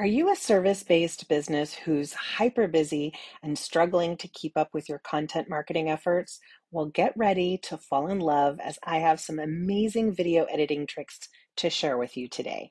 Are you a service based business who's hyper busy and struggling to keep up with your content marketing efforts? Well, get ready to fall in love as I have some amazing video editing tricks to share with you today.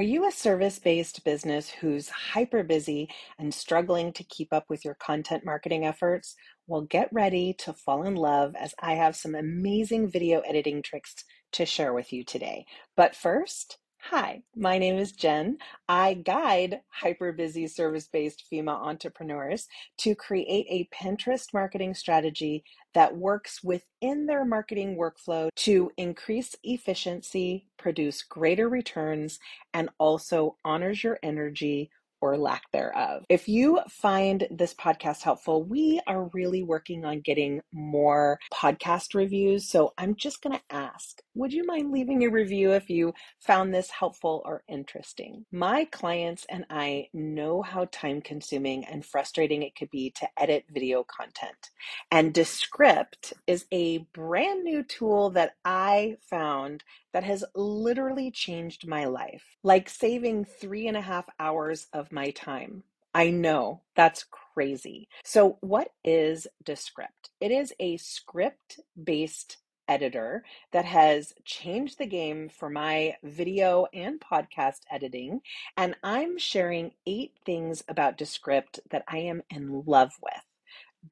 Are you a service based business who's hyper busy and struggling to keep up with your content marketing efforts? Well, get ready to fall in love as I have some amazing video editing tricks to share with you today. But first, Hi, my name is Jen. I guide hyper busy service based female entrepreneurs to create a Pinterest marketing strategy that works within their marketing workflow to increase efficiency, produce greater returns, and also honors your energy or lack thereof. If you find this podcast helpful, we are really working on getting more podcast reviews. So I'm just going to ask would you mind leaving a review if you found this helpful or interesting? My clients and I know how time consuming and frustrating it could be to edit video content. And Descript is a brand new tool that I found that has literally changed my life, like saving three and a half hours of my time. I know that's crazy. So, what is Descript? It is a script based editor that has changed the game for my video and podcast editing. And I'm sharing eight things about Descript that I am in love with.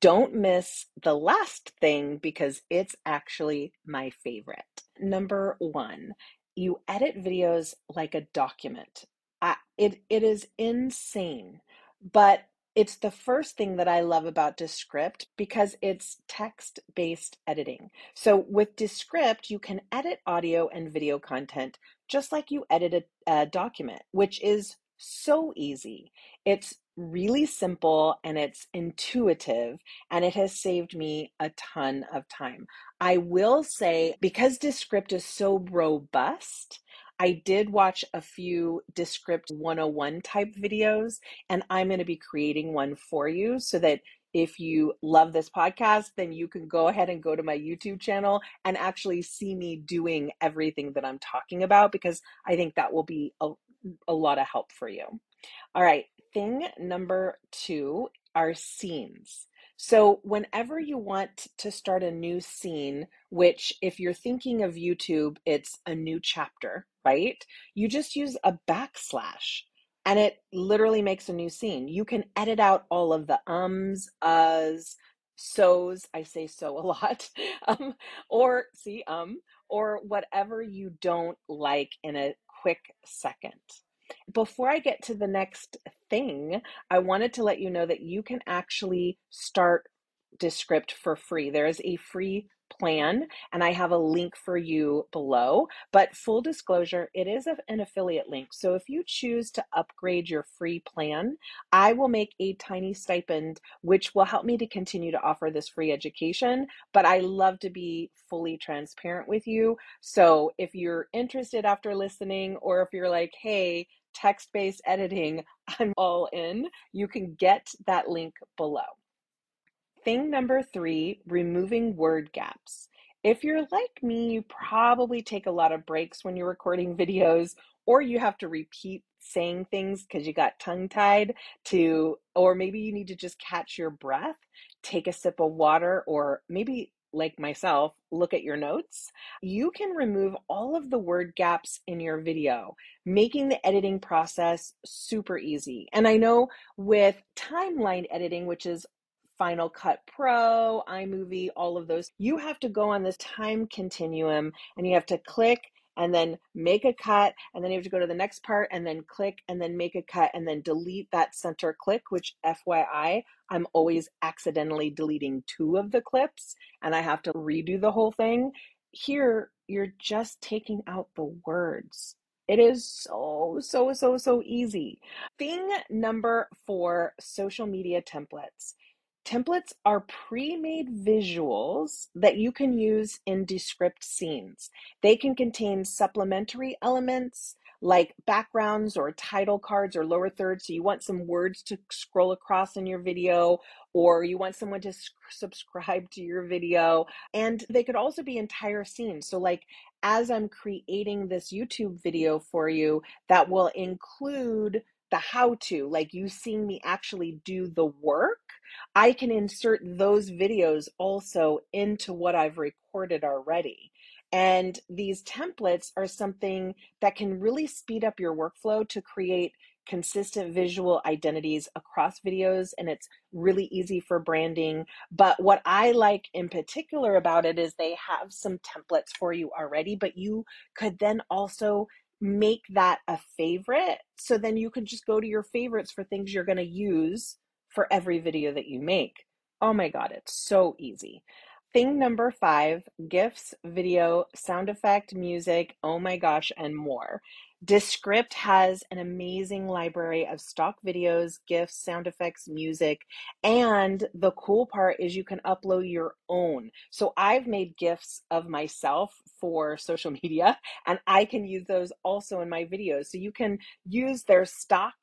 Don't miss the last thing because it's actually my favorite. Number one, you edit videos like a document. I, it, it is insane, but it's the first thing that I love about Descript because it's text based editing. So with Descript, you can edit audio and video content just like you edit a, a document, which is so easy. It's really simple and it's intuitive, and it has saved me a ton of time. I will say, because Descript is so robust, I did watch a few Descript 101 type videos, and I'm going to be creating one for you so that if you love this podcast, then you can go ahead and go to my YouTube channel and actually see me doing everything that I'm talking about because I think that will be a, a lot of help for you. All right, thing number two are scenes. So, whenever you want to start a new scene, which if you're thinking of YouTube, it's a new chapter, right? You just use a backslash and it literally makes a new scene. You can edit out all of the ums, uhs, so's, I say so a lot, um, or see, um, or whatever you don't like in a quick second. Before I get to the next thing, I wanted to let you know that you can actually start Descript for free. There is a free plan and I have a link for you below. But full disclosure, it is an affiliate link. So if you choose to upgrade your free plan, I will make a tiny stipend, which will help me to continue to offer this free education. But I love to be fully transparent with you. So if you're interested after listening, or if you're like, hey, text based editing, I'm all in. You can get that link below. Thing number three removing word gaps. If you're like me, you probably take a lot of breaks when you're recording videos, or you have to repeat saying things because you got tongue tied to, or maybe you need to just catch your breath, take a sip of water, or maybe like myself, look at your notes, you can remove all of the word gaps in your video, making the editing process super easy. And I know with timeline editing, which is Final Cut Pro, iMovie, all of those, you have to go on this time continuum and you have to click and then make a cut and then you have to go to the next part and then click and then make a cut and then delete that center click which FYI I'm always accidentally deleting two of the clips and I have to redo the whole thing here you're just taking out the words It is so, so, so, so easy. Thing number four social media templates. Templates are pre made visuals that you can use in Descript scenes. They can contain supplementary elements like backgrounds or title cards or lower thirds. So you want some words to scroll across in your video, or you want someone to subscribe to your video. And they could also be entire scenes. So, like, as I'm creating this YouTube video for you, that will include the how to, like you seeing me actually do the work, I can insert those videos also into what I've recorded already. And these templates are something that can really speed up your workflow to create consistent visual identities across videos and it's really easy for branding. But what I like in particular about it is they have some templates for you already, but you could then also make that a favorite. So then you can just go to your favorites for things you're going to use for every video that you make. Oh my God, it's so easy. Thing number five GIFs, video, sound effect, music, oh my gosh, and more. Descript has an amazing library of stock videos, GIFs, sound effects, music, and the cool part is you can upload your own. So I've made GIFs of myself for social media, and I can use those also in my videos. So you can use their stock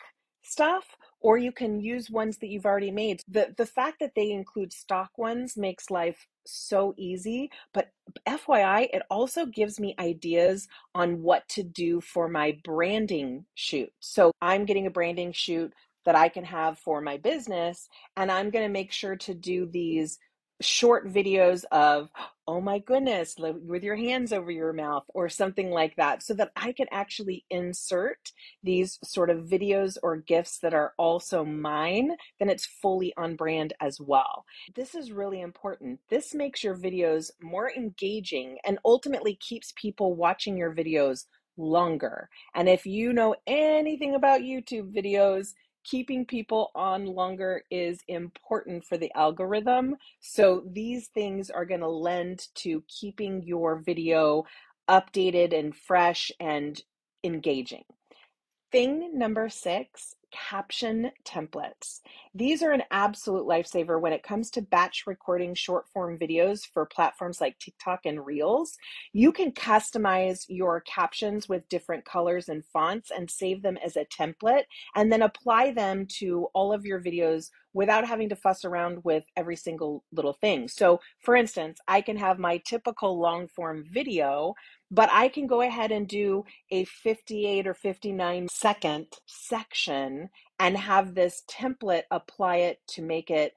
stuff or you can use ones that you've already made. The the fact that they include stock ones makes life so easy, but FYI, it also gives me ideas on what to do for my branding shoot. So I'm getting a branding shoot that I can have for my business, and I'm going to make sure to do these short videos of, oh my goodness, with your hands over your mouth or something like that, so that I can actually insert these sort of videos or gifts that are also mine, then it's fully on brand as well. This is really important. This makes your videos more engaging and ultimately keeps people watching your videos longer. And if you know anything about YouTube videos, keeping people on longer is important for the algorithm. So these things are going to lend to keeping your video updated and fresh and engaging. Thing number six caption templates. These are an absolute lifesaver when it comes to batch recording short form videos for platforms like TikTok and Reels. You can customize your captions with different colors and fonts and save them as a template and then apply them to all of your videos without having to fuss around with every single little thing. So, for instance, I can have my typical long form video but I can go ahead and do a 58 or 59 second section and have this template apply it to make it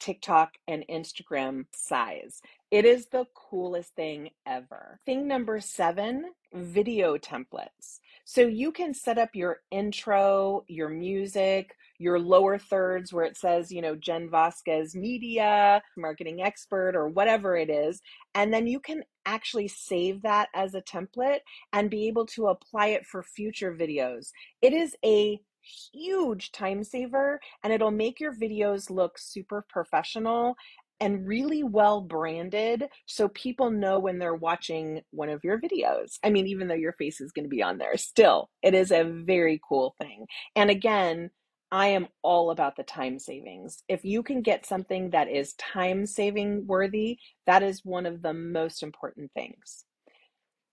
TikTok and Instagram size. It is the coolest thing ever. Thing number seven video templates. So you can set up your intro, your music, your lower thirds where it says, you know, Jen Vazquez media, marketing expert, or whatever it is. And then you can actually save that as a template and be able to apply it for future videos. It is a huge time saver and it'll make your videos look super professional and really well branded so people know when they're watching one of your videos. I mean, even though your face is going to be on there, still, it is a very cool thing. And again, I am all about the time savings. If you can get something that is time saving worthy, that is one of the most important things.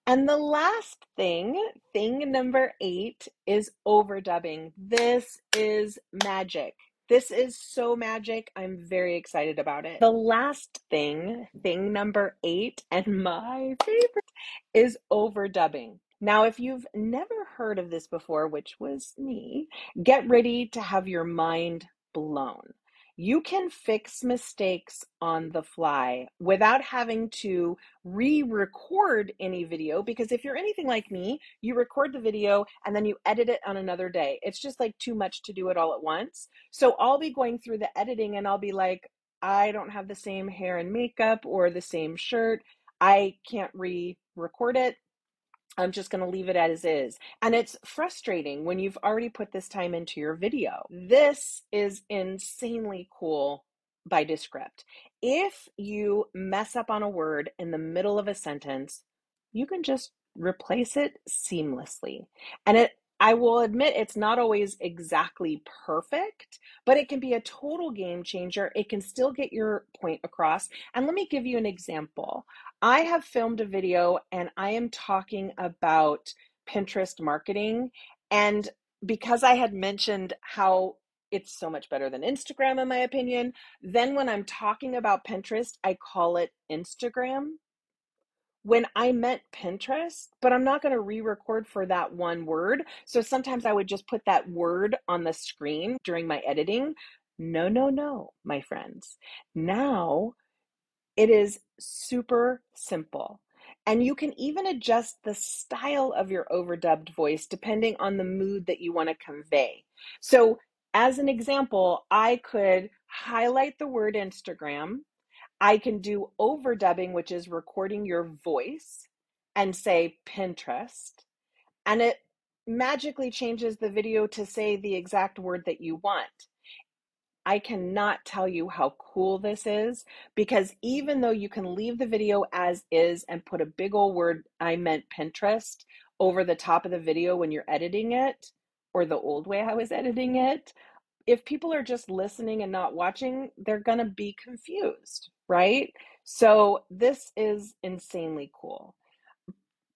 And the last thing, thing number eight, is overdubbing. This is magic. This is so magic. I'm very excited about it. The last thing, thing number eight, and my favorite, is overdubbing. Now, if you've never heard of this before, which was me, get ready to have your mind blown. You can fix mistakes on the fly without having to re record any video. Because if you're anything like me, you record the video and then you edit it on another day. It's just like too much to do it all at once. So I'll be going through the editing and I'll be like, I don't have the same hair and makeup or the same shirt. I can't re record it. I'm just going to leave it as is. And it's frustrating when you've already put this time into your video. This is insanely cool by Descript. If you mess up on a word in the middle of a sentence, you can just replace it seamlessly. And it I will admit it's not always exactly perfect, but it can be a total game changer. It can still get your point across. And let me give you an example. I have filmed a video and I am talking about Pinterest marketing. And because I had mentioned how it's so much better than Instagram, in my opinion, then when I'm talking about Pinterest, I call it Instagram when I meant Pinterest, but I'm not going to re record for that one word. So sometimes I would just put that word on the screen during my editing. No, no, no, my friends. Now it is super simple. And you can even adjust the style of your overdubbed voice depending on the mood that you want to convey. So, as an example, I could highlight the word Instagram I can do overdubbing, which is recording your voice and say Pinterest, and it magically changes the video to say the exact word that you want. I cannot tell you how cool this is because even though you can leave the video as is and put a big old word, I meant Pinterest, over the top of the video when you're editing it, or the old way I was editing it, if people are just listening and not watching, they're going to be confused, right? So this is insanely cool.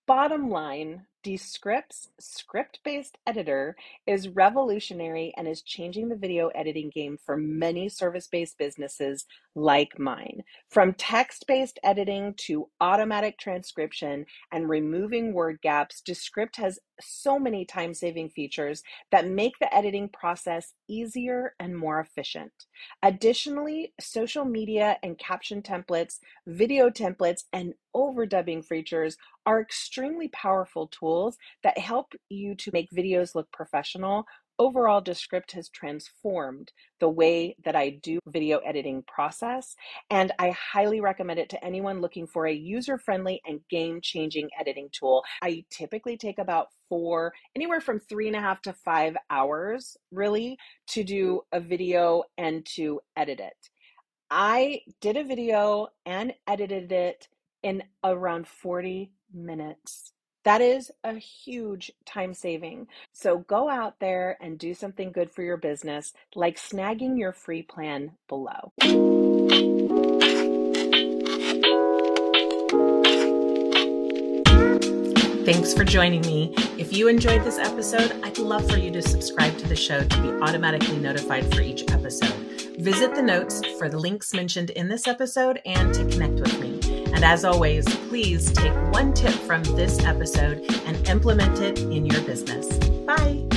Bottom line, Descript's script based editor is revolutionary and is changing the video editing game for many service based businesses like mine. From text based editing to automatic transcription and removing word gaps, Descript has so many time saving features that make the editing process easier and more efficient. Additionally, social media and caption templates, video templates, and overdubbing features are extremely powerful tools that help you to make videos look professional. Overall, Descript has transformed the way that I do video editing process, and I highly recommend it to anyone looking for a user-friendly and game-changing editing tool. I typically take about four, anywhere from three and a half to five hours, really, to do a video and to edit it. I did a video and edited it in around 40 minutes. That is a huge time saving. So go out there and do something good for your business, like snagging your free plan below. Thanks for joining me. If you enjoyed this episode, I'd love for you to subscribe to the show to be automatically notified for each episode. Visit the notes for the links mentioned in this episode and to connect with me. And as always, please take one tip from this episode and implement it in your business. Bye.